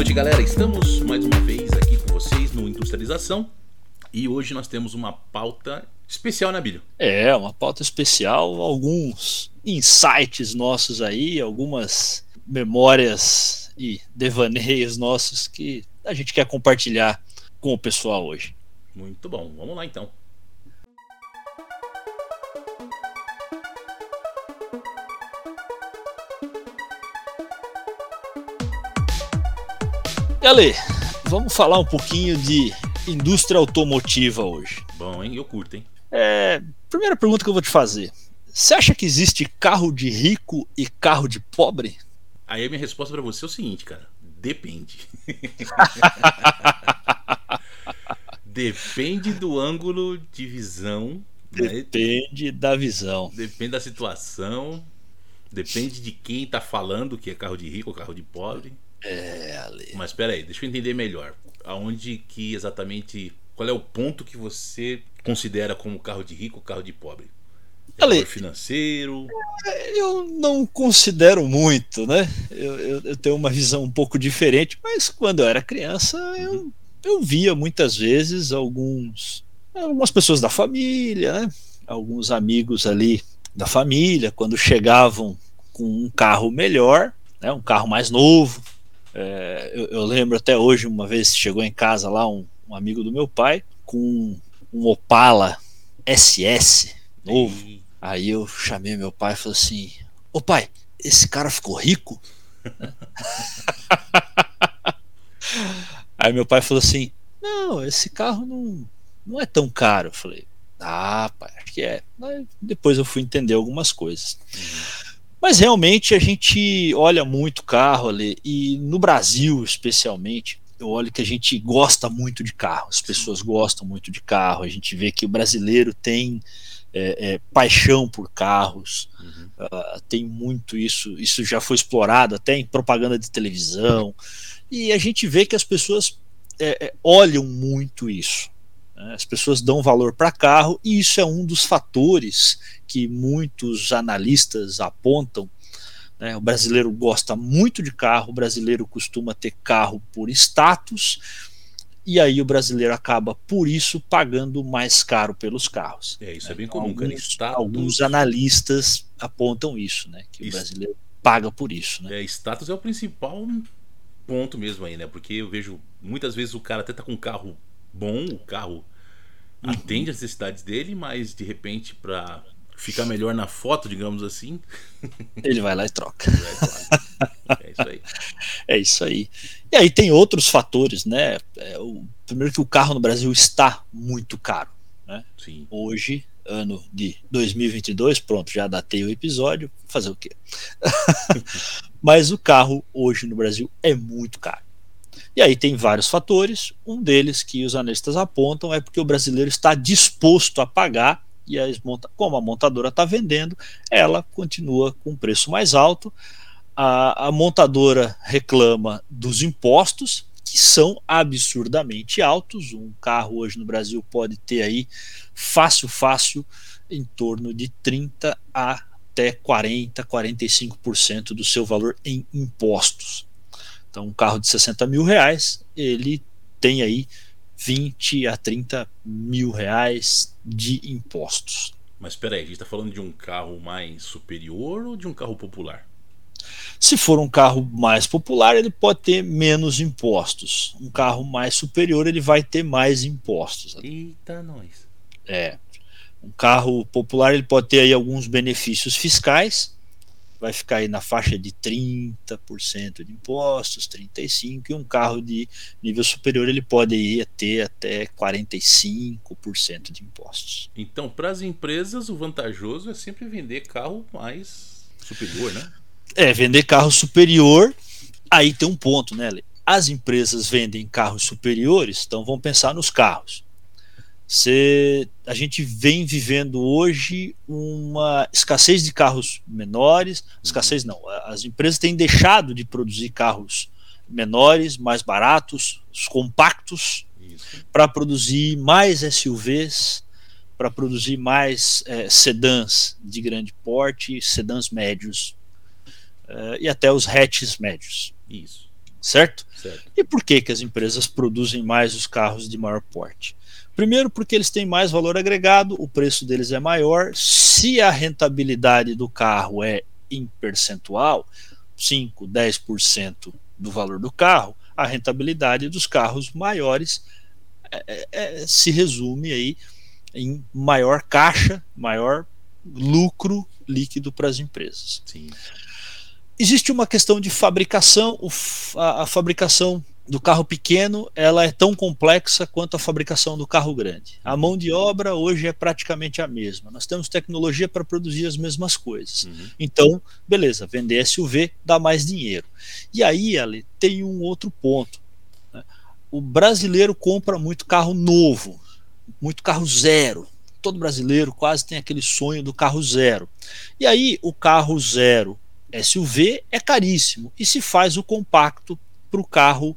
noite, galera. Estamos mais uma vez aqui com vocês no Industrialização e hoje nós temos uma pauta especial, né, Bílio? É, uma pauta especial, alguns insights nossos aí, algumas memórias e devaneios nossos que a gente quer compartilhar com o pessoal hoje. Muito bom, vamos lá então. Ale, vamos falar um pouquinho de indústria automotiva hoje. Bom, hein? Eu curto, hein? É, primeira pergunta que eu vou te fazer. Você acha que existe carro de rico e carro de pobre? Aí a minha resposta para você é o seguinte, cara. Depende. Depende do ângulo de visão. Né? Depende né? da visão. Depende da situação. Depende de quem tá falando que é carro de rico ou carro de pobre. É, Ale. Mas espera aí, deixa eu entender melhor. Aonde que exatamente. Qual é o ponto que você considera como carro de rico ou carro de pobre? É Ale, financeiro? Eu não considero muito, né? Eu, eu, eu, tenho uma visão um pouco diferente, mas quando eu era criança, eu, uhum. eu via muitas vezes alguns algumas pessoas da família, né? alguns amigos ali da família, quando chegavam com um carro melhor, né? um carro mais novo, é, eu, eu, lembro até hoje, uma vez chegou em casa lá um, um amigo do meu pai com um Opala SS novo. Aí eu chamei meu pai e falei assim: Ô pai, esse cara ficou rico? Aí meu pai falou assim: Não, esse carro não, não é tão caro. Eu falei: Ah, pai, acho que é. Depois eu fui entender algumas coisas. Uhum. Mas realmente a gente olha muito carro ali, e no Brasil especialmente, eu olho que a gente gosta muito de carro, as pessoas gostam muito de carro, a gente vê que o brasileiro tem é, é, paixão por carros, uhum. uh, tem muito isso, isso já foi explorado até em propaganda de televisão, e a gente vê que as pessoas é, é olham muito isso. Né? As pessoas dão valor para carro e isso é um dos fatores que muitos analistas apontam. Né? O brasileiro gosta muito de carro, o brasileiro costuma ter carro por status, e aí o brasileiro acaba, por isso, pagando mais caro pelos carros. É, isso é bem comum, alguns, alguns analistas apontam isso, né? Que isso. o brasileiro paga por isso. Né? É, status é o principal ponto mesmo aí, né? Porque eu vejo muitas vezes o cara até tá com um carro bom, o carro uhum. atende as necessidades dele, mas de repente para ficar melhor na foto, digamos assim, ele vai lá e troca. É isso aí. É isso aí. E aí tem outros fatores, né? É, o, primeiro que o carro no Brasil está muito caro. Né? Sim. Hoje, ano de 2022, pronto, já datei o episódio, fazer o quê? Mas o carro hoje no Brasil é muito caro. E aí tem vários fatores. Um deles que os analistas apontam é porque o brasileiro está disposto a pagar e a como a montadora está vendendo, ela continua com preço mais alto. A, a montadora reclama dos impostos, que são absurdamente altos. Um carro hoje no Brasil pode ter aí fácil, fácil, em torno de 30 a até 40, 45% do seu valor em impostos. Então, um carro de 60 mil reais, ele tem aí 20 a 30 mil reais de impostos. Mas espera aí, a gente está falando de um carro mais superior ou de um carro popular? Se for um carro mais popular, ele pode ter menos impostos. Um carro mais superior, ele vai ter mais impostos. Eita, nós. É. Um carro popular, ele pode ter aí alguns benefícios fiscais, vai ficar aí na faixa de 30% de impostos, 35%, e um carro de nível superior ele pode ir ter até 45% de impostos. Então, para as empresas, o vantajoso é sempre vender carro mais superior, né? É, vender carro superior, aí tem um ponto, né? As empresas vendem carros superiores, então vão pensar nos carros. Você, a gente vem vivendo hoje uma escassez de carros menores, escassez não, as empresas têm deixado de produzir carros menores, mais baratos, compactos, para produzir mais SUVs, para produzir mais é, sedãs de grande porte, sedãs médios é, e até os hatches médios. Isso. certo? Certo. E por que, que as empresas produzem mais os carros de maior porte? Primeiro, porque eles têm mais valor agregado, o preço deles é maior. Se a rentabilidade do carro é em percentual, 5, 10% do valor do carro, a rentabilidade dos carros maiores é, é, é, se resume aí em maior caixa, maior lucro líquido para as empresas. Sim. Existe uma questão de fabricação, a, a fabricação do carro pequeno ela é tão complexa quanto a fabricação do carro grande. A mão de obra hoje é praticamente a mesma. Nós temos tecnologia para produzir as mesmas coisas. Uhum. Então, beleza, vender SUV dá mais dinheiro. E aí, Ali, tem um outro ponto. né? O brasileiro compra muito carro novo, muito carro zero. Todo brasileiro quase tem aquele sonho do carro zero. E aí, o carro zero SUV é caríssimo e se faz o compacto para o carro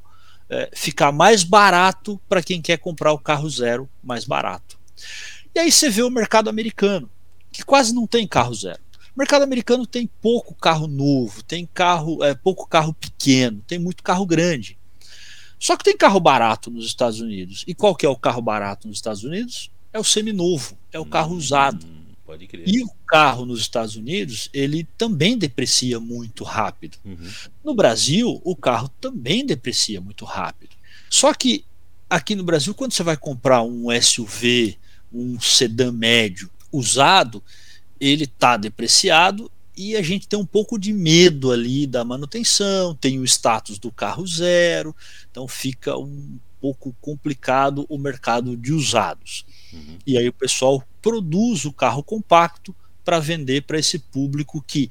é, ficar mais barato para quem quer comprar o carro zero mais barato. E aí você vê o mercado americano, que quase não tem carro zero. O mercado americano tem pouco carro novo, tem carro, é, pouco carro pequeno, tem muito carro grande. Só que tem carro barato nos Estados Unidos. E qual que é o carro barato nos Estados Unidos? É o seminovo, é o carro usado. Pode crer. E o carro nos Estados Unidos, ele também deprecia muito rápido. Uhum. No Brasil, o carro também deprecia muito rápido. Só que aqui no Brasil, quando você vai comprar um SUV, um sedã médio usado, ele está depreciado e a gente tem um pouco de medo ali da manutenção, tem o status do carro zero, então fica um pouco complicado o mercado de usados. Uhum. E aí o pessoal produz o carro compacto para vender para esse público que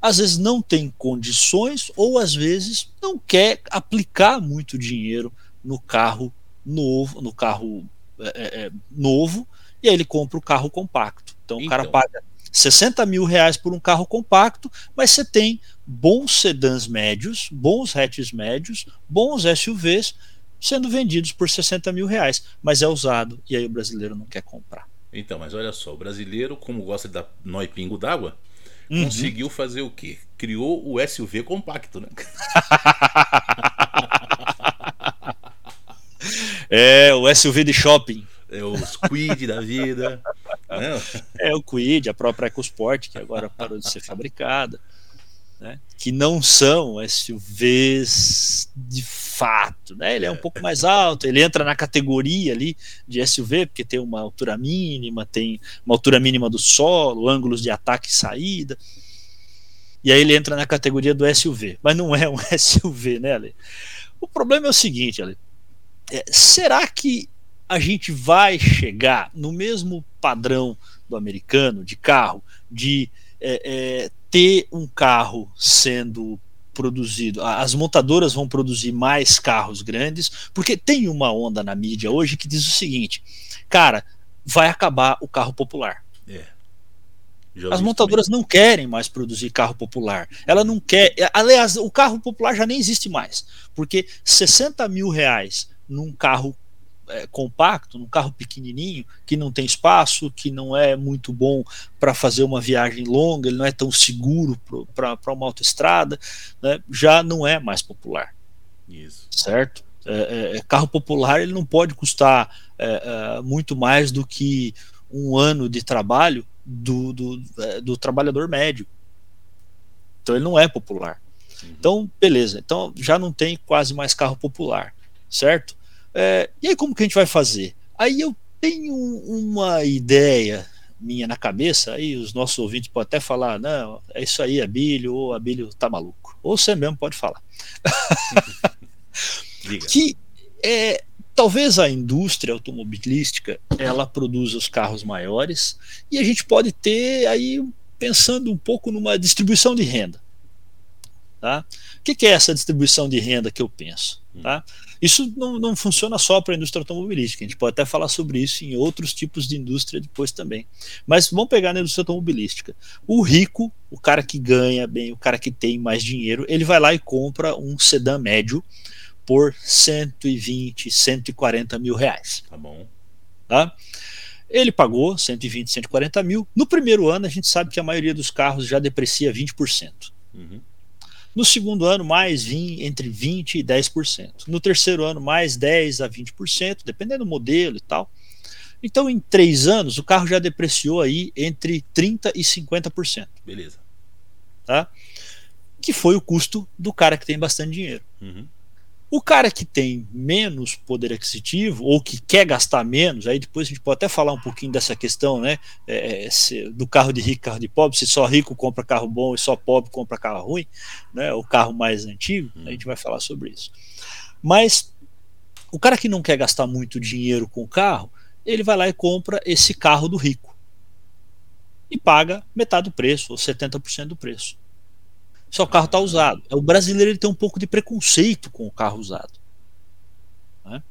às vezes não tem condições ou às vezes não quer aplicar muito dinheiro no carro novo, no carro é, é, novo, e aí ele compra o carro compacto. Então, o cara Então. paga 60 mil reais por um carro compacto, mas você tem bons sedãs médios, bons hatches médios, bons SUVs sendo vendidos por 60 mil reais, mas é usado e aí o brasileiro não quer comprar. Então, mas olha só, o brasileiro, como gosta de dar nó e pingo d'água, Uhum. conseguiu fazer o quê? Criou o SUV compacto, né? É, o SUV de shopping. É os Quid da vida. né? É o Quid, a própria EcoSport, que agora parou de ser fabricada. Né? Que não são SUVs de fato. Né? Ele é um pouco mais alto, ele entra na categoria ali de SUV, porque tem uma altura mínima, tem uma altura mínima do solo, ângulos de ataque e saída. E aí ele entra na categoria do SUV. Mas não é um SUV, né, Ale? O problema é o seguinte, Ale. É, será que a gente vai chegar no mesmo padrão do americano de carro, de é, é, ter um carro sendo produzido, as montadoras vão produzir mais carros grandes, porque tem uma onda na mídia hoje que diz o seguinte, cara, vai acabar o carro popular. É. As montadoras não querem mais produzir carro popular. Ela não quer. Aliás, o carro popular já nem existe mais. Porque 60 mil reais num carro é, compacto, num carro pequenininho, que não tem espaço, que não é muito bom para fazer uma viagem longa, ele não é tão seguro para uma autoestrada, né, já não é mais popular. Isso. Certo? É, é, carro popular ele não pode custar muito mais do que um ano de trabalho do, do, do, trabalhador médio. Então ele não é popular. Uhum. Então, beleza. Então já não tem quase mais carro popular, certo? É, e aí como que a gente vai fazer? Aí eu tenho uma ideia minha na cabeça, aí os nossos ouvintes podem até falar, não, é isso aí, Abílio, ou Abílio tá maluco. Ou você mesmo pode falar. que é, talvez a indústria automobilística ela produza os carros maiores e a gente pode ter aí pensando um pouco numa distribuição de renda. Tá? O que, que é essa distribuição de renda que eu penso? Tá? Isso não, não funciona só para a indústria automobilística, a gente pode até falar sobre isso em outros tipos de indústria depois também. Mas vamos pegar na indústria automobilística. O rico, o cara que ganha bem, o cara que tem mais dinheiro, ele vai lá e compra um sedã médio por 120, 140 mil reais. Tá bom. Tá? Ele pagou 120, 140 mil. No primeiro ano, a gente sabe que a maioria dos carros já deprecia 20%. Uhum. No segundo ano, mais 20, entre 20% e 10%. No terceiro ano, mais 10% a 20%, dependendo do modelo e tal. Então, em três anos, o carro já depreciou aí entre 30% e 50%. Beleza. Tá? Que foi o custo do cara que tem bastante dinheiro. Uhum. O cara que tem menos poder aquisitivo ou que quer gastar menos, aí depois a gente pode até falar um pouquinho dessa questão, né? É, se, do carro de rico, carro de pobre, se só rico compra carro bom e só pobre compra carro ruim, né? O carro mais antigo, a gente vai falar sobre isso. Mas o cara que não quer gastar muito dinheiro com o carro, ele vai lá e compra esse carro do rico e paga metade do preço ou 70% do preço. Só o carro está usado. O brasileiro ele tem um pouco de preconceito com o carro usado. Né?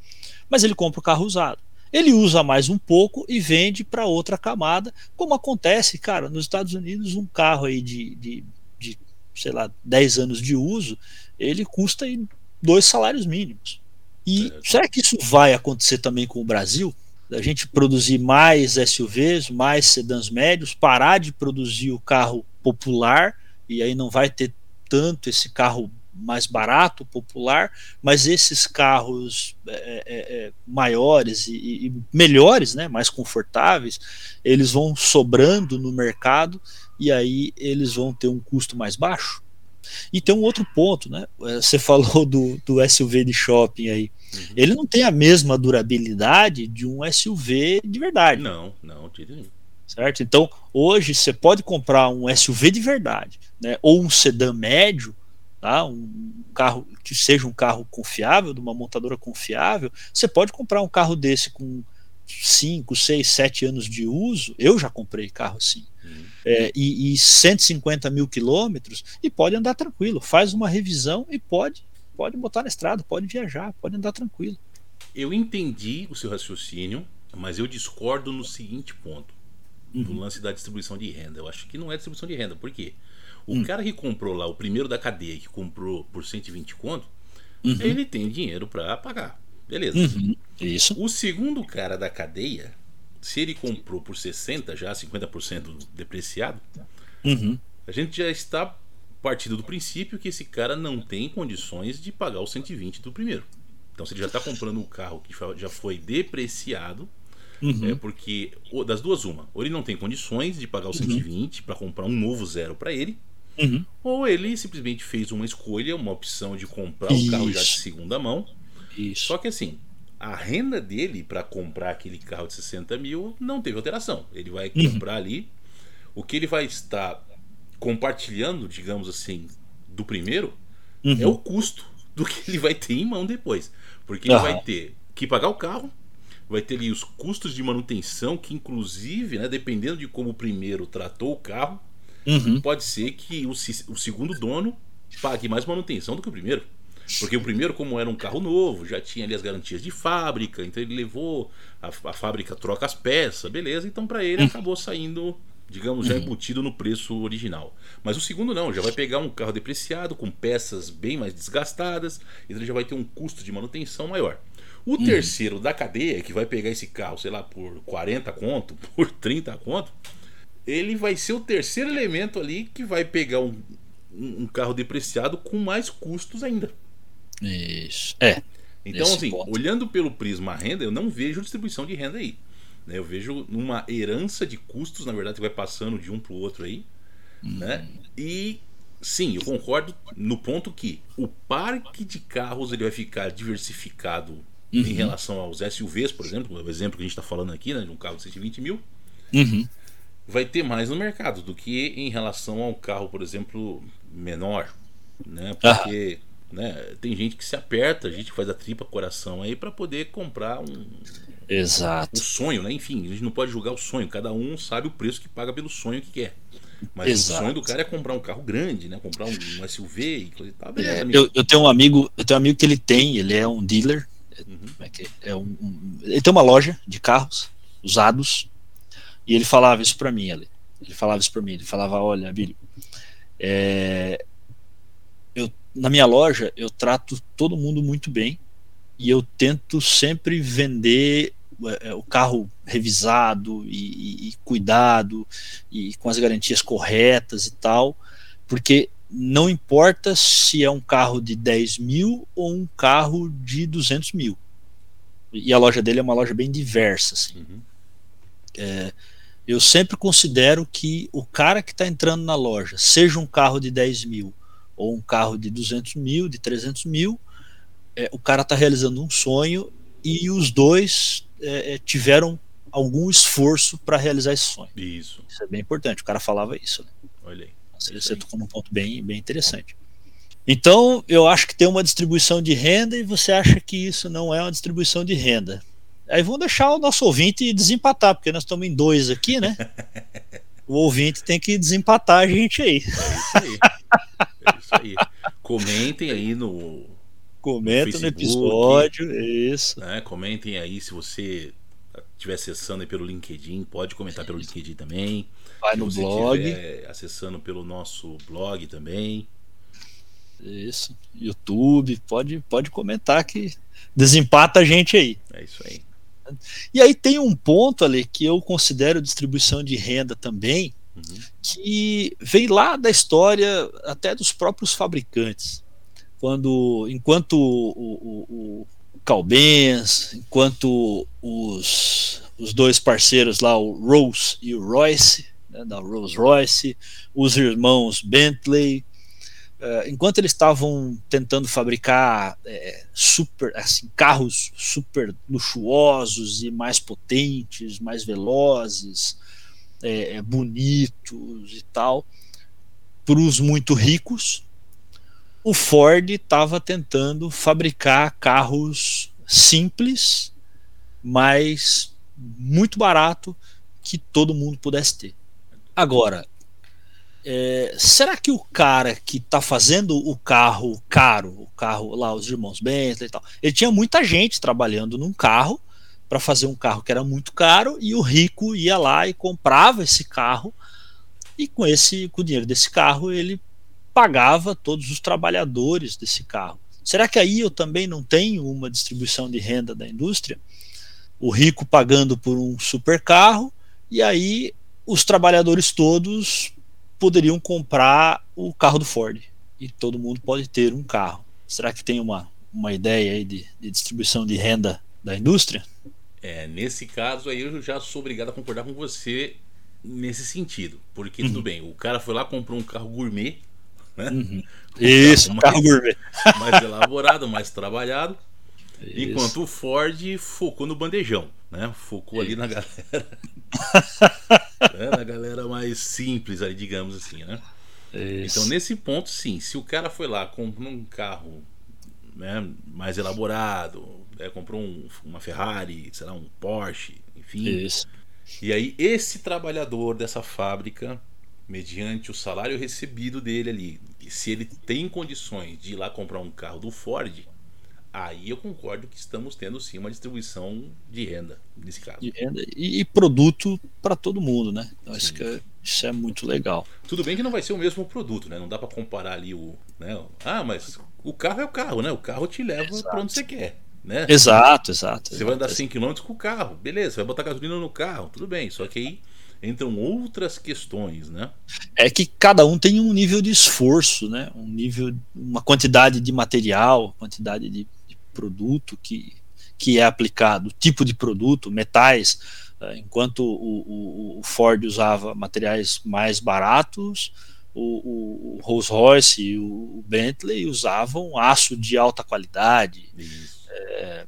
Mas ele compra o carro usado. Ele usa mais um pouco e vende para outra camada, como acontece, cara, nos Estados Unidos, um carro aí de, de, de sei lá, 10 anos de uso, ele custa aí dois salários mínimos. E é. será que isso vai acontecer também com o Brasil? A gente produzir mais SUVs, mais sedãs médios, parar de produzir o carro popular e aí não vai ter tanto esse carro mais barato, popular, mas esses carros é, é, é, maiores e, e, melhores, né, mais confortáveis, eles vão sobrando no mercado e aí eles vão ter um custo mais baixo. E tem um outro ponto, né? É, você falou do, do SUV de shopping aí. Uhum. Ele não tem a mesma durabilidade de um SUV de verdade. Não, não, tira certo? Então, hoje você pode comprar um SUV de verdade, né, ou um sedã médio, tá? um carro que seja um carro confiável, de uma montadora confiável, você pode comprar um carro desse com 5, 6, 7 anos de uso. Eu já comprei carro assim. Uhum. É, e, e 150 mil quilômetros e pode andar tranquilo. Faz uma revisão e pode, pode botar na estrada, pode viajar, pode andar tranquilo. Eu entendi o seu raciocínio, mas eu discordo no seguinte ponto uhum. do lance da distribuição de renda. Eu acho que não é distribuição de renda. Por quê? O uhum. cara que comprou lá, o primeiro da cadeia, que comprou por 120 conto, uhum. ele tem dinheiro para pagar. Beleza. Uhum. Isso. O segundo cara da cadeia, se ele comprou por 60, já 50% depreciado, uhum. a gente já está partindo do princípio que esse cara não tem condições de pagar os 120 do primeiro. Então, se ele já está comprando um carro que já foi depreciado, Uhum. É porque, das duas, uma. Ou ele não tem condições de pagar os 120 uhum. para comprar um novo zero para ele. Uhum. Ou ele simplesmente fez uma escolha, uma opção de comprar o carro já de segunda mão. Isso. Só que assim, a renda dele para comprar aquele carro de 60 mil não teve alteração. Ele vai uhum. comprar ali. O que ele vai estar compartilhando, digamos assim, do primeiro uhum. é o custo do que ele vai ter em mão depois. Porque ele vai ter que pagar o carro, vai ter ali os custos de manutenção, que inclusive, né, dependendo de como o primeiro tratou o carro, uhum. pode ser que o, o segundo dono pague mais manutenção do que o primeiro. Porque o primeiro, como era um carro novo, já tinha ali as garantias de fábrica, então ele levou, a, a fábrica troca as peças, beleza, então para ele uhum. acabou saindo, digamos, já uhum. embutido no preço original. Mas o segundo não, já vai pegar um carro depreciado, com peças bem mais desgastadas, então ele já vai ter um custo de manutenção maior. O hum. terceiro da cadeia, que vai pegar esse carro, sei lá, por 40 conto, por 30 conto, ele vai ser o terceiro elemento ali que vai pegar um, um carro depreciado com mais custos ainda. Isso. É. Então, assim, ponto. olhando pelo prisma renda, eu não vejo distribuição de renda aí. Né? Eu vejo uma herança de custos, na verdade, que vai passando de um para o outro aí. Hum. Né? E sim, eu concordo no ponto que o parque de carros ele vai ficar diversificado uhum. em relação aos SUVs, por exemplo, o exemplo que a gente está falando aqui, né, de um carro de 120 mil, uhum. vai ter mais no mercado do que em relação a um carro, por exemplo, menor. Né, porque ah. né, tem gente que se aperta, a gente faz a tripa coração aí para poder comprar um. Exato. Um sonho, né? Enfim, a gente não pode julgar o sonho, cada um sabe o preço que paga pelo sonho que quer. Mas Exato. o sonho do cara é comprar um carro grande, né? Comprar um, um SUV e coisa e tal. Beleza, é, eu, eu, tenho um amigo, eu tenho um amigo que ele tem, ele é um dealer Uhum. É, é um, um, ele tem uma loja de carros usados e ele falava isso para mim. Ele, ele falava isso para mim. Ele falava: Olha, Billy, é, eu, na minha loja eu trato todo mundo muito bem e eu tento sempre vender é, o carro revisado e, e, e, cuidado e com as garantias corretas e tal, porque não importa se é um carro de 10 mil ou um carro de 200 mil. E a loja dele é uma loja bem diversa. Assim. Uhum. É, eu sempre considero que o cara que está entrando na loja, seja um carro de 10 mil ou um carro de 200 mil, de 300 mil, é, o cara está realizando um sonho e os dois é, é tiveram algum esforço para realizar esse sonho. Isso. Isso é bem importante. O cara falava isso. Né? Olha aí. Você, tocou num ponto bem, bem interessante. Então, eu acho que tem uma distribuição de renda e você acha que isso não é uma distribuição de renda. Aí vamos deixar o nosso ouvinte desempatar, porque nós estamos em dois aqui, né? o ouvinte tem que desempatar a gente aí. É isso aí. É isso aí. Comentem aí no. Comenta no, no episódio, isso. Né? Comentem aí se você estiver acessando aí pelo LinkedIn, pode comentar pelo LinkedIn também. Vai no blog. acessando pelo nosso blog também. Isso. YouTube, pode, pode comentar que desempata a gente aí. É isso aí. E aí tem um ponto ali que eu considero distribuição de renda também, uhum. que vem lá da história até dos próprios fabricantes. Quando, enquanto o, o, o Calbens, enquanto os, os dois parceiros lá, o Rose e o Royce, né, da Rolls Royce, os irmãos Bentley, uh, enquanto eles estavam tentando fabricar é, super, assim, carros super luxuosos e mais potentes, mais velozes, é, bonitos e tal, para os muito ricos, o Ford estava tentando fabricar carros simples, mas muito barato que todo mundo pudesse ter. Agora, é, será que o cara que está fazendo o carro caro, o carro lá, os irmãos Bentley e tal, ele tinha muita gente trabalhando num carro para fazer um carro que era muito caro e o rico ia lá e comprava esse carro e com esse com o dinheiro desse carro ele pagava todos os trabalhadores desse carro. Será que aí eu também não tenho uma distribuição de renda da indústria? O rico pagando por um super carro e aí os trabalhadores todos poderiam comprar o carro do Ford e todo mundo pode ter um carro. Será que tem uma, uma ideia aí de, de distribuição de renda da indústria? É, nesse caso aí eu já sou obrigado a concordar com você nesse sentido. Porque uhum. tudo bem, o cara foi lá comprou um carro gourmet, né? Uhum. Um Isso, carro, carro mais, gourmet. Mais elaborado, mais trabalhado. Isso. Enquanto o Ford focou no bandejão, né? Focou Isso. ali na galera. né? Na galera mais simples ali, digamos assim, né? Isso. Então, nesse ponto, sim, se o cara foi lá, comprou um carro né, mais elaborado, né, comprou um, uma Ferrari, sei lá, um Porsche, enfim. Isso. E aí, esse trabalhador dessa fábrica, mediante o salário recebido dele ali, se ele tem condições de ir lá comprar um carro do Ford, aí eu concordo que estamos tendo sim uma distribuição de renda nesse caso. De renda e, e produto para todo mundo, né? Então, isso, é, isso, é, muito legal. Tudo bem que não vai ser o mesmo produto, né? Não dá para comparar ali o, né? Ah, mas o carro é o carro, né? O carro te leva para onde você quer. Né? Exato, exato. Você vai andar 100 km com o carro, beleza, vai botar gasolina no carro, tudo bem. Só que aí entram outras questões, né? É que cada um tem um nível de esforço, né? Um nível, uma quantidade de material, quantidade de, produto que, que é aplicado, tipo de produto, metais, uh, enquanto o, o, o, Ford usava materiais mais baratos, o, o Rolls Royce e o Bentley usavam aço de alta qualidade, é,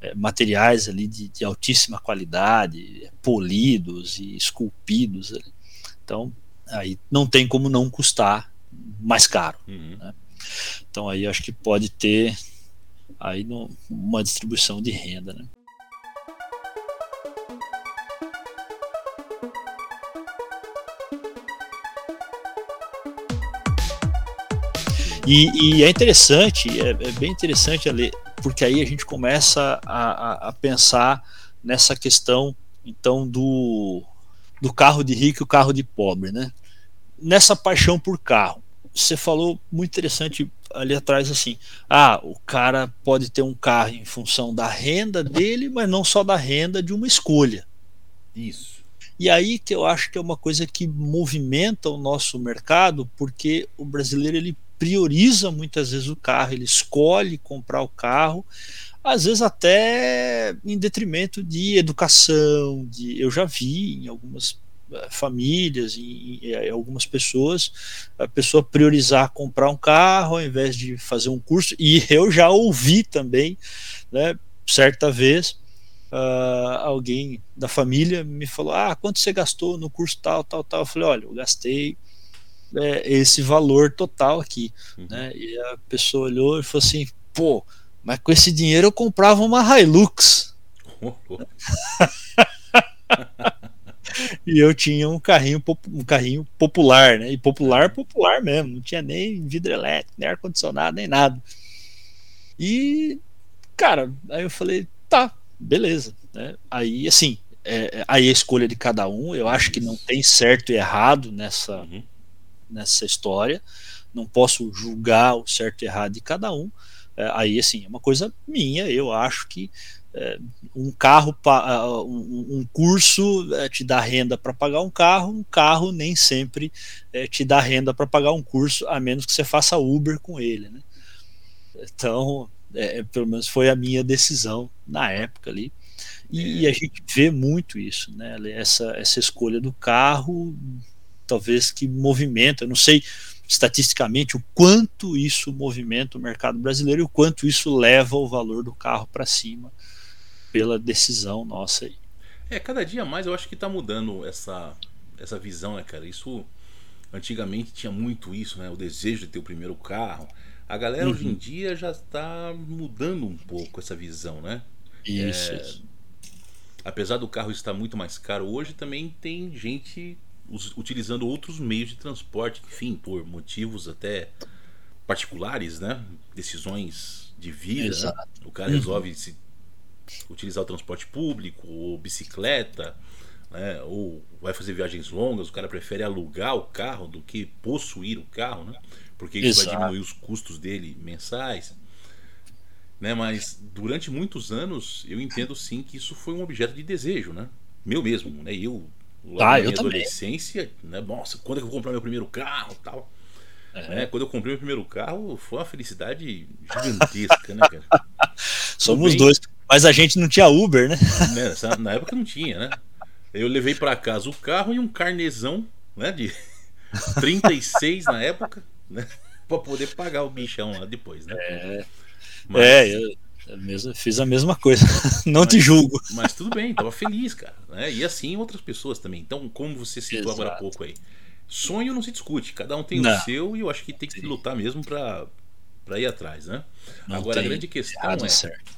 é, materiais ali de, de, altíssima qualidade, polidos e esculpidos. Ali. Então, aí não tem como não custar mais caro. Uhum. Né? Então aí acho que pode ter aí numa distribuição de renda. Né? E, e, é interessante, é, é, bem interessante ler, porque aí a gente começa a, a, a, pensar nessa questão então do, do carro de rico e o carro de pobre, né? Nessa paixão por carro. Você falou muito interessante ali atrás assim: ah, o cara pode ter um carro em função da renda dele, mas não só da renda de uma escolha. Isso. E aí que eu acho que é uma coisa que movimenta o nosso mercado, porque o brasileiro ele prioriza muitas vezes o carro, ele escolhe comprar o carro, às vezes até em detrimento de educação, de eu já vi em algumas famílias e, e, algumas pessoas a pessoa priorizar comprar um carro ao invés de fazer um curso e eu já ouvi também né certa vez uh, alguém da família me falou ah quanto você gastou no curso tal tal tal eu falei olha eu gastei é, esse valor total aqui uhum. né e a pessoa olhou e falou assim pô mas com esse dinheiro eu comprava uma Hilux. e eu tinha um carrinho, um carrinho popular, né? E popular, popular mesmo. Não tinha nem vidro elétrico, nem ar-condicionado, nem nada. E, cara, aí eu falei, tá, beleza. Né? Aí, assim, é, aí a escolha de cada um, eu acho que não tem certo e errado nessa, uhum. nessa história. Não posso julgar o certo e errado de cada um. É, aí, assim, é uma coisa minha, eu acho que é, um carro, um, um curso é, te dá renda para pagar um carro, um carro nem sempre é, te dá renda para pagar um curso, a menos que você faça Uber com ele, né? Então, é, pelo menos foi a minha decisão na época ali. E, a gente vê muito isso, né? Essa, essa escolha do carro, talvez que movimenta, eu não sei estatisticamente o quanto isso movimenta o mercado brasileiro e o quanto isso leva o valor do carro para cima pela decisão nossa aí. É, cada dia mais eu acho que está mudando essa, essa visão, né, cara? Isso antigamente tinha muito isso, né? O desejo de ter o primeiro carro. A galera uhum. hoje em uhum. dia já está mudando um pouco essa visão, né? Isso, é, isso. Apesar do carro estar muito mais caro hoje, também tem gente utilizando outros meios de transporte, enfim, por motivos até particulares, né? Decisões de vida. Né? O cara uhum. resolve se utilizar o transporte público ou bicicleta, né? Ou vai fazer viagens longas, o cara prefere alugar o carro do que possuir o carro, né? Porque isso Exato. vai diminuir os custos dele mensais. Né, mas durante muitos anos eu entendo sim que isso foi um objeto de desejo, né? Meu mesmo, né? Eu Lá ah, na minha adolescência, né? Nossa, quando é que eu vou comprar meu primeiro carro tal. É. Né? Quando eu comprei meu primeiro carro, foi uma felicidade gigantesca, né, cara? Somos dois. Mas a gente não tinha Uber, né? né? Na época não tinha, né? Eu levei para casa o carro e um carnezão, né? De 36 na época, né? Pra poder pagar o bichão lá depois, né? É. Mas... É, eu, eu mesmo, fiz a mesma coisa. Não mas, te julgo. Mas tudo bem, tava feliz, cara. Né? E assim outras pessoas também. Então, como você citou Exato. agora há pouco aí, sonho não se discute, cada um tem não. o seu e eu acho que tem que Sim. lutar mesmo para para ir atrás, né? Não agora a grande questão é certo.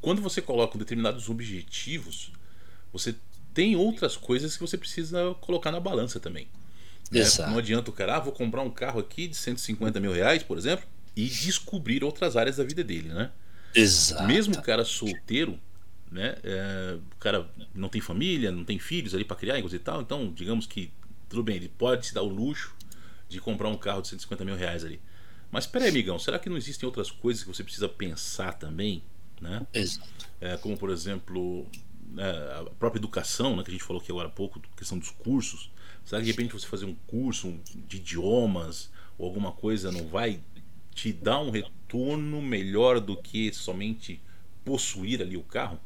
Quando você coloca determinados objetivos, você tem outras coisas que você precisa colocar na balança também. Né? Não adianta o cara, ah, vou comprar um carro aqui de 150 mil reais, por exemplo, e descobrir outras áreas da vida dele, né? Exato. Mesmo o cara solteiro, né? É, o cara não tem família, não tem filhos ali para criar e tal, então digamos que tudo bem, ele pode se dar o luxo de comprar um carro de 150 mil reais ali. Mas peraí, amigão, será que não existem outras coisas que você precisa pensar também? Né? Exato. É, como por exemplo é, a própria educação, né, que a gente falou aqui agora há pouco, questão dos cursos. Será que de repente você fazer um curso de idiomas ou alguma coisa não vai te dar um retorno melhor do que somente possuir ali o carro?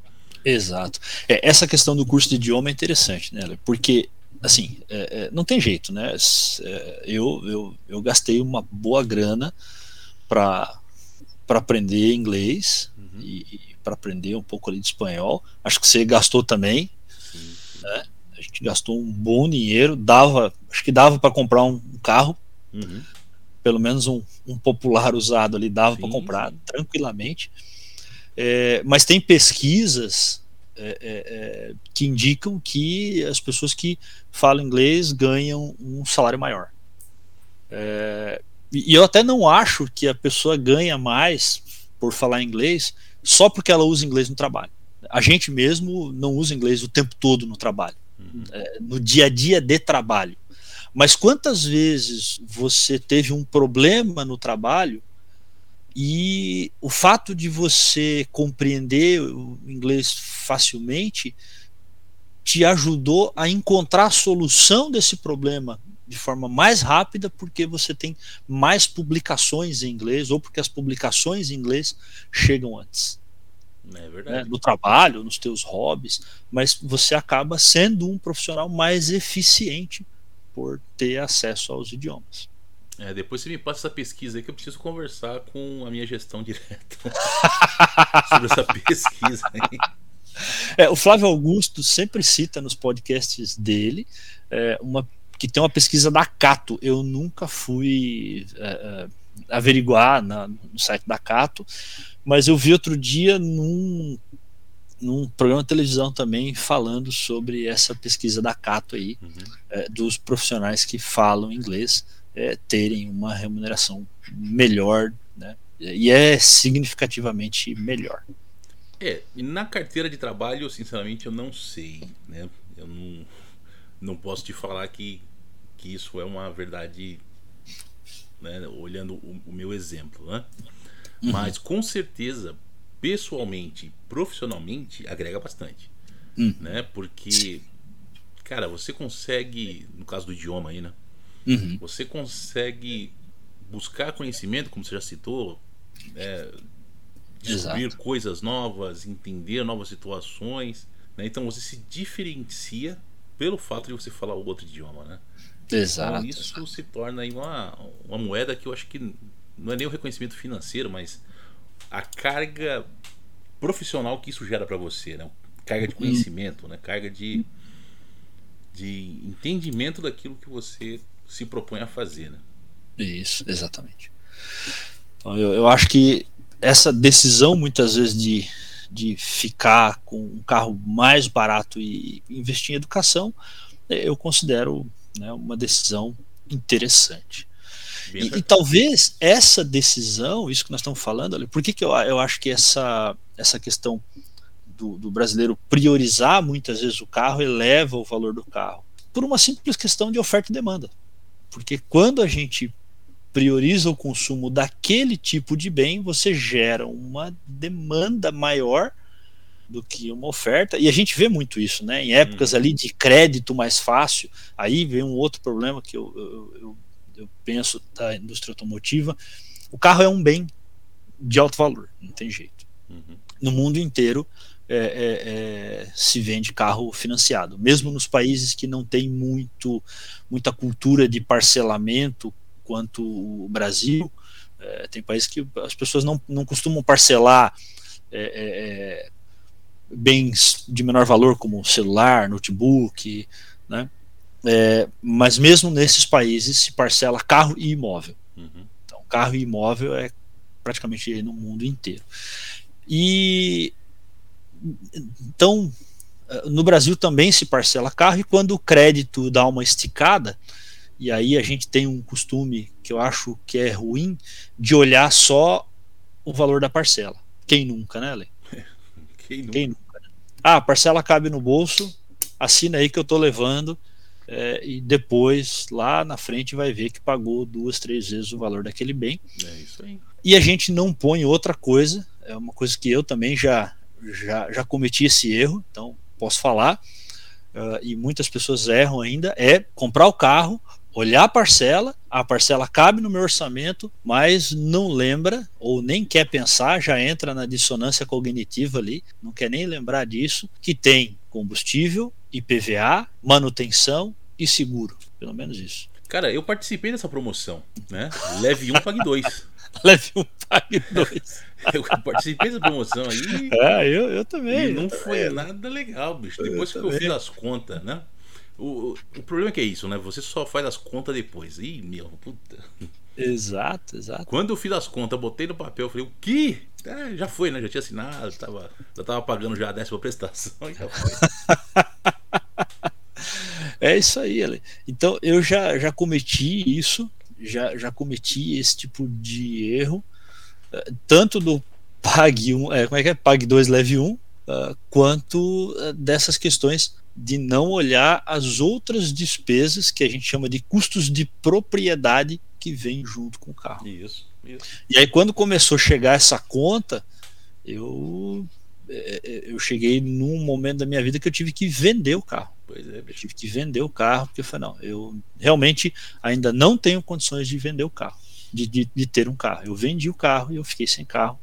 Exato. É, essa questão do curso de idioma é interessante, né? Porque assim, é, é, não tem jeito, né? É, eu, eu, eu gastei uma boa grana para aprender inglês uhum. e, e para aprender um pouco ali de espanhol. Acho que você gastou também, sim, sim. né? A gente gastou um bom dinheiro, dava, acho que dava para comprar um, um carro. Uhum pelo menos um, um popular usado ali dava para comprar tranquilamente. É, mas tem pesquisas é, é, é, que indicam que as pessoas que falam inglês ganham um salário maior. É, e eu até não acho que a pessoa ganha mais por falar inglês só porque ela usa inglês no trabalho. A gente mesmo não usa inglês o tempo todo no trabalho, uhum. É, no dia a dia de trabalho. Mas quantas vezes você teve um problema no trabalho e o fato de você compreender o inglês facilmente te ajudou a encontrar a solução desse problema de forma mais rápida porque você tem mais publicações em inglês ou porque as publicações em inglês chegam antes. É verdade. Né? No trabalho, nos teus hobbies, mas você acaba sendo um profissional mais eficiente por ter acesso aos idiomas. É, depois você me passa essa pesquisa aí que eu preciso conversar com a minha gestão direta sobre essa pesquisa aí. É, o Flávio Augusto sempre cita nos podcasts dele é, uma que tem uma pesquisa da Cato. Eu nunca fui é, é, averiguar na, no site da Cato, mas eu vi outro dia num, num programa de televisão também falando sobre essa pesquisa da Cato aí, uhum. é, dos profissionais que falam inglês é, terem uma remuneração melhor, né? E é significativamente melhor. É, e na carteira de trabalho, sinceramente, eu não sei, né? Eu não, não posso te falar que, que isso é uma verdade, né? Olhando o, o meu exemplo, né? Uhum. Mas com certeza, pessoalmente, profissionalmente, agrega bastante, uhum. né? Porque, cara, você consegue, no caso do idioma aí, né? Uhum. Você consegue buscar conhecimento, como você já citou, é, descobrir Exato. coisas novas, entender novas situações. Né? Então você se diferencia pelo fato de você falar o outro idioma, né? Exato. Então, isso se torna aí uma, uma moeda que eu acho que não é nem o reconhecimento financeiro, mas a carga profissional que isso gera para você, né? Carga de conhecimento, né? Carga de, de entendimento daquilo que você se propõe a fazer, né? Isso, exatamente. Então, eu, eu acho que essa decisão, muitas vezes, de, de ficar com um carro mais barato e investir em educação, eu considero né, uma decisão interessante. E, e, talvez essa decisão, isso que nós estamos falando, por que, que eu, eu acho que essa, essa questão do, do, brasileiro priorizar muitas vezes o carro eleva o valor do carro? Por uma simples questão de oferta e demanda. Porque quando a gente prioriza o consumo daquele tipo de bem, você gera uma demanda maior do que uma oferta. E a gente vê muito isso, né? Em épocas ali de crédito mais fácil, aí vem um outro problema que eu, eu, eu, eu penso da indústria automotiva. O carro é um bem de alto valor, não tem jeito. Uhum. No mundo inteiro, é, é, é, se vende carro financiado. Mesmo nos países que não tem muito, muita cultura de parcelamento quanto o Brasil, é, tem países que as pessoas não, não costumam parcelar é, é, bens de menor valor como celular, notebook, né? mas mesmo nesses países se parcela carro e imóvel. Uhum. Então, carro e imóvel é praticamente no mundo inteiro. E então, no Brasil também se parcela carro e quando o crédito dá uma esticada, e aí a gente tem um costume que eu acho que é ruim de olhar só o valor da parcela. Quem nunca, né, Lê? Quem nunca? Quem nunca né? Ah, a parcela cabe no bolso, assina aí que eu tô levando, é, e depois lá na frente vai ver que pagou duas, três vezes o valor daquele bem. É isso aí. E a gente não põe outra coisa, é uma coisa que eu também já já, já cometi esse erro, então posso falar, uh, e muitas pessoas erram ainda, é comprar o carro, olhar a parcela, a parcela cabe no meu orçamento, mas não lembra ou nem quer pensar, já entra na dissonância cognitiva ali, não quer nem lembrar disso, que tem combustível, IPVA, manutenção e seguro, pelo menos isso. Cara, eu participei dessa promoção, né? Leve um, pague dois. Leve um, pague dois. eu participei dessa promoção aí. É, eu, eu também. E não eu foi também. nada legal, bicho. Depois eu que também. eu fiz as contas, né? O, o problema é que é isso, né? Você só faz as contas depois. Ih, meu, puta. Exato, exato. Quando eu fiz as contas, botei no papel, falei, o que? É, já foi, né? Já tinha assinado, tava, já tava pagando já a décima prestação, já foi. é isso aí, Ale. Então eu já, já cometi isso, já, já cometi esse tipo de erro tanto do Pag 1, é, como é que é? Pag 2 Leve 1, uh, quanto uh, dessas questões de não olhar as outras despesas que a gente chama de custos de propriedade que vem junto com o carro. Isso, isso. E aí quando começou a chegar essa conta, eu é, é, eu cheguei num momento da minha vida que eu tive que vender o carro. Pois é, eu tive que vender o carro, porque eu falei, não, eu realmente ainda não tenho condições de vender o carro, de, de, de ter um carro. Eu vendi o carro e eu fiquei sem carro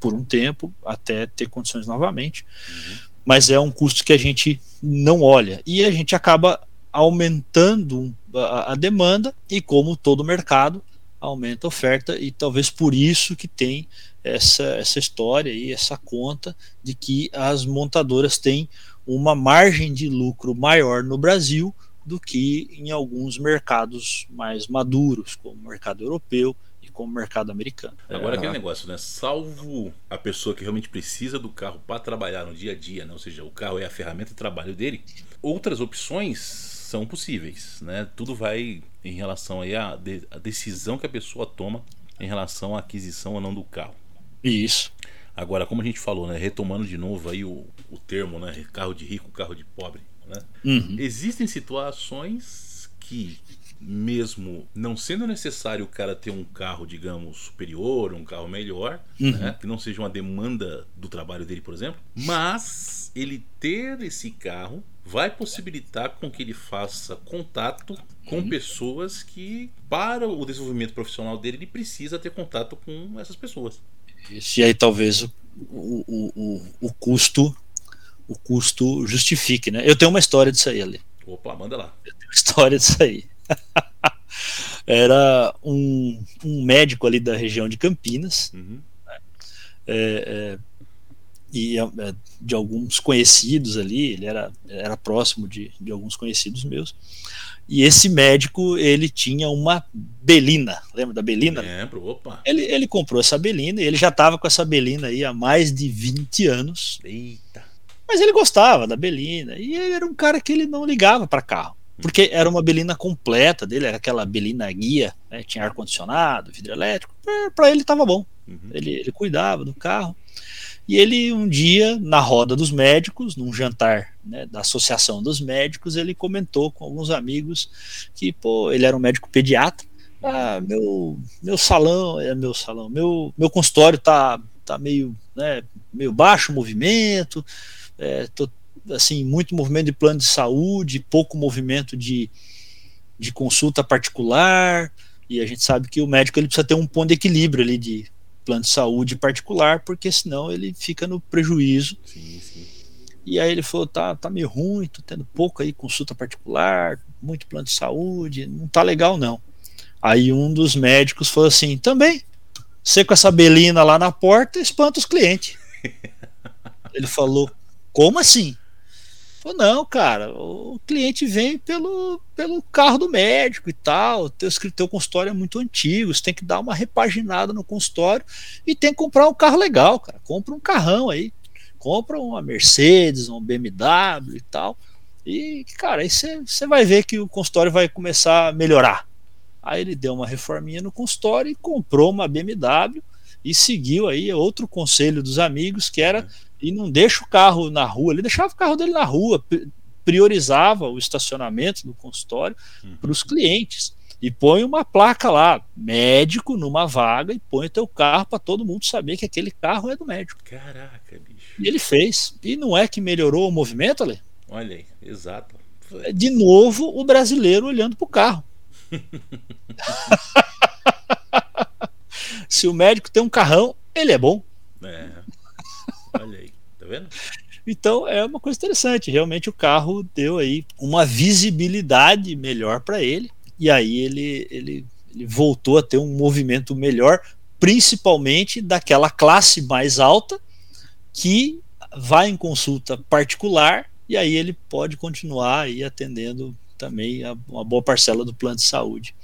por um tempo, até ter condições novamente. Uhum. Mas é um custo que a gente não olha. E a gente acaba aumentando a, a demanda, e como todo mercado, aumenta a oferta, e talvez por isso que tem essa, essa história e essa conta de que as montadoras têm uma margem de lucro maior no Brasil do que em alguns mercados mais maduros, como o mercado europeu como o mercado americano. Agora, é, aquele negócio, né? Salvo a pessoa que realmente precisa do carro para trabalhar no dia a dia, né? ou seja, o carro é a ferramenta de trabalho dele, outras opções são possíveis, né? Tudo vai em relação aí à, de, à decisão que a pessoa toma em relação à aquisição ou não do carro. Isso. Agora, como a gente falou, né, retomando de novo aí o, o termo, né, carro de rico, carro de pobre, né? Uhum. Existem situações que mesmo não sendo necessário o cara ter um carro, digamos, superior, um carro melhor, uhum. né? que não seja uma demanda do trabalho dele, por exemplo, mas ele ter esse carro vai possibilitar com que ele faça contato com uhum. pessoas que, para o desenvolvimento profissional dele, ele precisa ter contato com essas pessoas. E aí talvez o, o, o, o custo o custo justifique, né? Eu tenho uma história disso aí ali. Opa, manda lá. Eu tenho uma história disso aí. Era um, um, médico ali da região de Campinas, uhum. né? é, é, e é, é, de alguns conhecidos ali, ele era, era próximo de, de alguns conhecidos meus. E esse médico, ele tinha uma Belina, lembra da Belina? Lembro, opa. Ele, ele comprou essa Belina e ele já estava com essa Belina aí há mais de 20 anos. Eita. Mas ele gostava da Belina e ele era um cara que ele não ligava para carro. Porque era uma Belina completa dele, era aquela Belina guia, né, tinha ar-condicionado, vidro elétrico, para ele estava bom. Uhum. Ele, ele cuidava do carro. E ele, um dia, na roda dos médicos, num jantar né, da Associação dos Médicos, ele comentou com alguns amigos que, pô, ele era um médico pediatra. Ah, meu, meu salão, é meu salão, meu, meu consultório tá, tá meio, né, meio baixo movimento, é, tô, assim, muito movimento de plano de saúde, pouco movimento de, de consulta particular, e a gente sabe que o médico ele precisa ter um ponto de equilíbrio ali de plano de saúde particular, porque senão ele fica no prejuízo. Sim, sim. E aí ele falou: tá, tá meio ruim, tô tendo pouco aí consulta particular, muito plano de saúde, não tá legal não. Aí um dos médicos falou assim: também, você com essa belina lá na porta espanta os clientes. ele falou: como assim? Falou, não, cara, o cliente vem pelo, pelo carro do médico e tal. Teu, teu consultório é muito antigo, você tem que dar uma repaginada no consultório e tem que comprar um carro legal, cara. Compra um carrão aí. Compra uma Mercedes, um BMW e tal. E, cara, aí você vai ver que o consultório vai começar a melhorar. Aí ele deu uma reforminha no consultório e comprou uma BMW e seguiu aí outro conselho dos amigos que era e não deixa o carro na rua. Ele deixava o carro dele na rua, priorizava o estacionamento do consultório uhum. para os clientes. E põe uma placa lá, médico numa vaga, e põe o teu carro para todo mundo saber que aquele carro é do médico. Caraca, bicho. E ele fez. E não é que melhorou o movimento, Ale? Olha aí, exato. É de novo o brasileiro olhando para o carro. Se o médico tem um carrão, ele é bom. É. Vendo? Então é uma coisa interessante. Realmente o carro deu aí uma visibilidade melhor para ele. E aí ele, ele, ele voltou a ter um movimento melhor, principalmente daquela classe mais alta que vai em consulta particular e aí ele pode continuar aí atendendo também a, uma boa parcela do plano de saúde.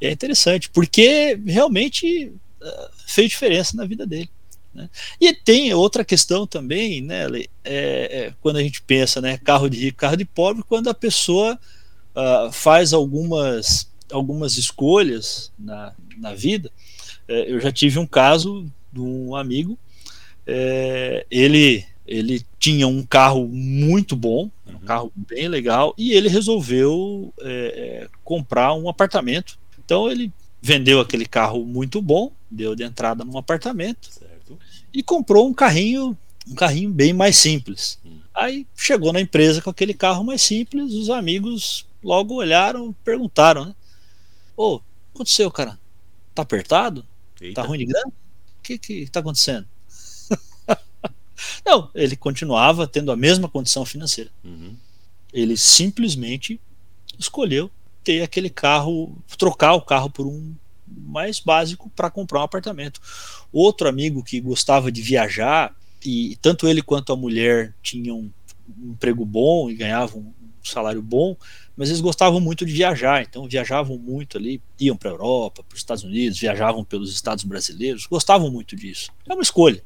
E é interessante, porque realmente uh, fez diferença na vida dele. Né? E tem outra questão também, né, é, é, quando a gente pensa, né, carro de rico, carro de pobre, quando a pessoa uh, faz algumas, algumas escolhas na, na vida. É, eu já tive um caso de um amigo, é, ele, ele tinha um carro muito bom, um uhum. carro bem legal, e ele resolveu é, é, comprar um apartamento. Então ele vendeu aquele carro muito bom, deu de entrada num apartamento. Certo e comprou um carrinho um carrinho bem mais simples. Hum. Aí chegou na empresa com aquele carro mais simples, os amigos logo olharam, perguntaram, né? Ô, oh, aconteceu, cara? Tá apertado? Eita. Tá ruim de grana? O que que tá acontecendo? Não, ele continuava tendo a mesma condição financeira. Uhum. Ele simplesmente escolheu ter aquele carro, trocar o carro por um mais básico para comprar um apartamento. Outro amigo que gostava de viajar, e tanto ele quanto a mulher tinham um emprego bom e ganhavam um salário bom, mas eles gostavam muito de viajar, então viajavam muito ali, iam para a Europa, para os Estados Unidos, viajavam pelos estados brasileiros, gostavam muito disso. É uma escolha.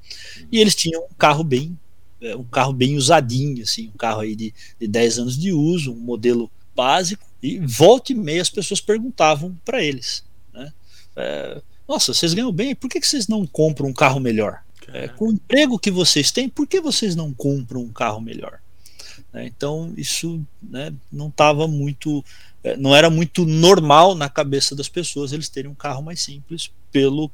E eles tinham um carro bem, é, um carro bem usadinho, assim, um carro aí de, de 10 anos de uso, um modelo básico, e volta e meia as pessoas perguntavam para eles? É, Nossa, vocês ganham bem, por que, que vocês não compram um carro melhor? É, com o emprego que vocês têm, por que vocês não compram um carro melhor? Né? Então isso né, não estava muito, é, não era muito normal na cabeça das pessoas eles terem um carro mais simples pelo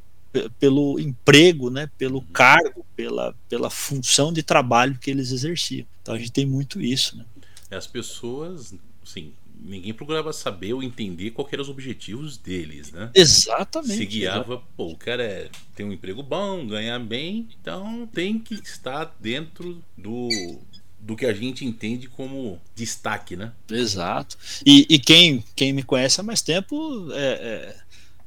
pelo emprego, né, pelo uhum. cargo, pela, pela função de trabalho que eles exerciam. Então a gente tem muito isso. Né? As pessoas, sim, ninguém procurava saber ou entender quais eram os objetivos deles, né? Exatamente. Se guiava, pô, o cara é, tem um emprego bom, ganha bem, então tem que estar dentro do do que a gente entende como destaque, né? Exato. E, e quem, quem me conhece há mais tempo é, é,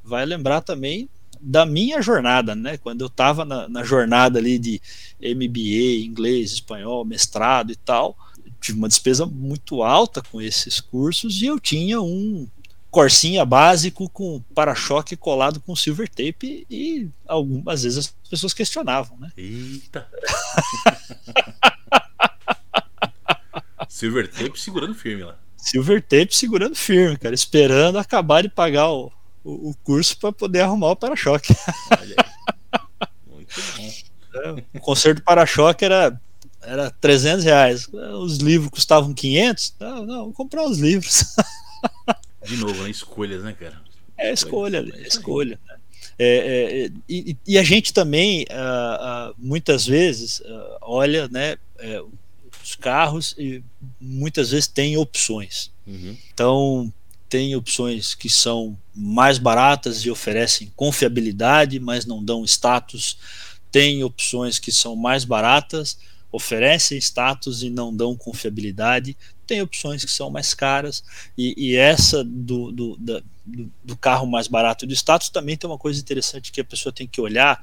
vai lembrar também da minha jornada, né? Quando eu estava na, na, jornada ali de MBA, inglês, espanhol, mestrado e tal, tive uma despesa muito alta com esses cursos e eu tinha um corsinha básico com para-choque colado com silver tape e algumas vezes as pessoas questionavam, né? Eita! Silver Tape segurando firme lá. Silver Tape segurando firme, cara, esperando acabar de pagar o, o, o curso para poder arrumar o para-choque. Olha aí. Muito bom. É, o conserto para-choque era, era 300 reais. Os livros custavam 500. Não, não, vou comprar os livros. De novo, né? Escolhas, né, cara? É escolha, é escolha. Né? É, é, e, e, a gente também, uh, uh, muitas vezes, uh, olha né, é, os carros e muitas vezes tem opções. Uhum. Então, tem opções que são mais baratas e oferecem confiabilidade, mas não dão status. Tem opções que são mais baratas, oferecem status e não dão confiabilidade. Tem opções que são mais caras, e, e essa do, do, da, do, do, carro mais barato do status também tem uma coisa interessante que a pessoa tem que olhar: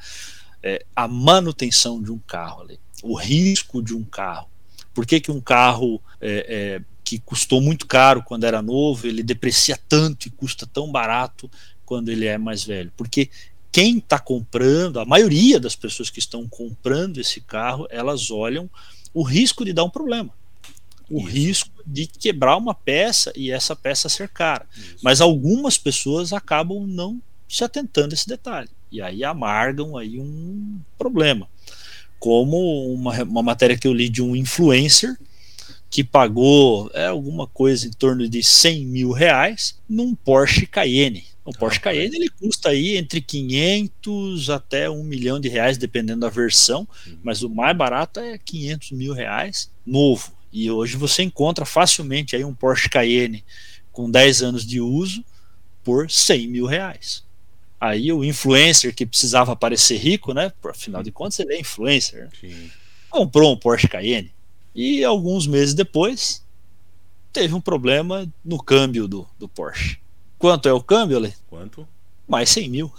é, a manutenção de um carro, ali, o risco de um carro. Por que, que um carro é, é, que custou muito caro quando era novo, ele deprecia tanto e custa tão barato quando ele é mais velho? Porque quem está comprando, a maioria das pessoas que estão comprando esse carro, elas olham o risco de dar um problema. O Isso. risco de quebrar uma peça e essa peça ser cara. Isso. Mas algumas pessoas acabam não se atentando a esse detalhe. E aí amargam aí um problema como uma, uma matéria que eu li de um influencer que pagou é, alguma coisa em torno de 100 mil reais num Porsche Cayenne. O Porsche Cayenne ele custa aí entre 500 até 1 milhão de reais, dependendo da versão, uhum. mas o mais barato é 500 mil reais novo. E hoje você encontra facilmente aí um Porsche Cayenne com 10 anos de uso por 100 mil reais. Aí o influencer que precisava parecer rico, né? Afinal de contas, ele é influencer. Sim. Comprou um Porsche Cayenne. E alguns meses depois, teve um problema no câmbio do, do Porsche. Quanto é o câmbio, Ale? Quanto? Mais 100 mil.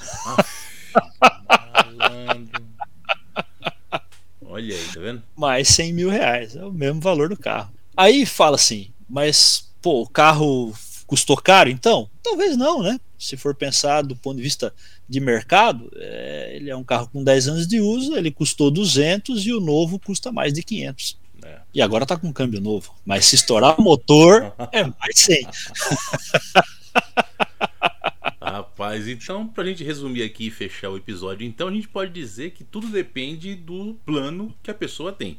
Olha aí, tá vendo? Mais 100 mil reais. É o mesmo valor do carro. Aí fala assim, mas, pô, o carro custou caro então? Talvez não, né? se for pensar do ponto de vista de mercado, é, ele é um carro com 10 anos de uso, ele custou 200 e o novo custa mais de 500. É. E agora está com câmbio novo. Mas se estourar o motor, é mais 100. Rapaz, então, para a gente resumir aqui e fechar o episódio, então a gente pode dizer que tudo depende do plano que a pessoa tem.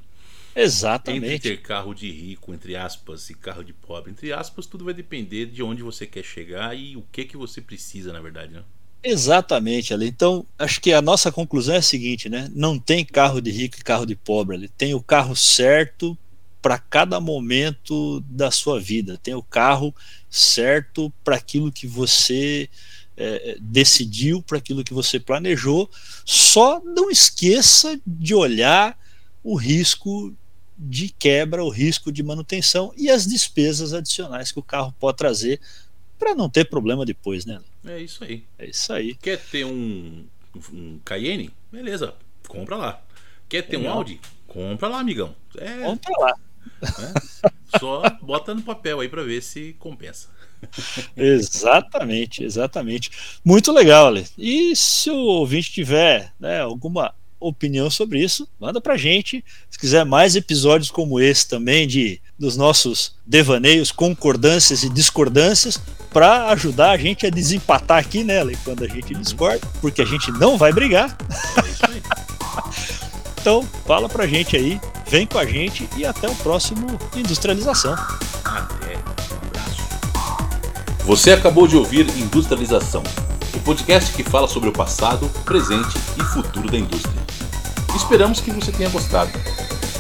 Exatamente. Entre ter carro de rico, entre aspas, e carro de pobre, entre aspas, tudo vai depender de onde você quer chegar e o que que você precisa, na verdade, né? Exatamente, ali. Então, acho que a nossa conclusão é a seguinte, né? Não tem carro de rico e carro de pobre ali. Tem o carro certo para cada momento da sua vida. Tem o carro certo para aquilo que você é, decidiu, para aquilo que você planejou. Só não esqueça de olhar o risco de quebra, o risco de manutenção e as despesas adicionais que o carro pode trazer para não ter problema depois, né? É isso aí. É isso aí. Quer ter um, um Cayenne? Beleza, compra lá. Quer ter Legal. um Audi? Compra lá, amigão. É, compra lá. É, só bota no papel aí para ver se compensa. exatamente, exatamente. Muito legal, Ale. E se o ouvinte tiver né, alguma opinião sobre isso, manda pra gente. Se quiser mais episódios como esse também de dos nossos devaneios, concordâncias e discordâncias, para ajudar a gente a desempatar aqui, né, quando a gente discorda, porque a gente não vai brigar. É isso aí. então, fala pra gente aí, vem com a gente e até o próximo Industrialização. Até. Um abraço. Você acabou de ouvir Industrialização, o podcast que fala sobre o passado, presente e futuro da indústria. Esperamos que você tenha gostado.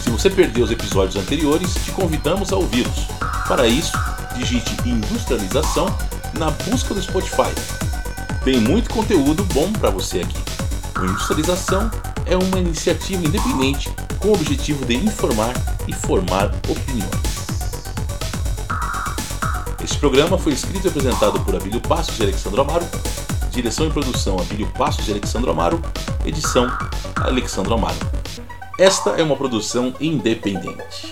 Se você perdeu os episódios anteriores, te convidamos a ouvi-los. Para isso, digite Industrialização na busca do Spotify. Tem muito conteúdo bom para você aqui. O Industrialização é uma iniciativa independente com o objetivo de informar e formar opiniões. Este programa foi escrito e apresentado por Abílio Passos e Alexandre Amaro Direção e produção Abílio Passos e Alexandre Amaro. Edição Alexandre Amaro. Esta é uma produção independente.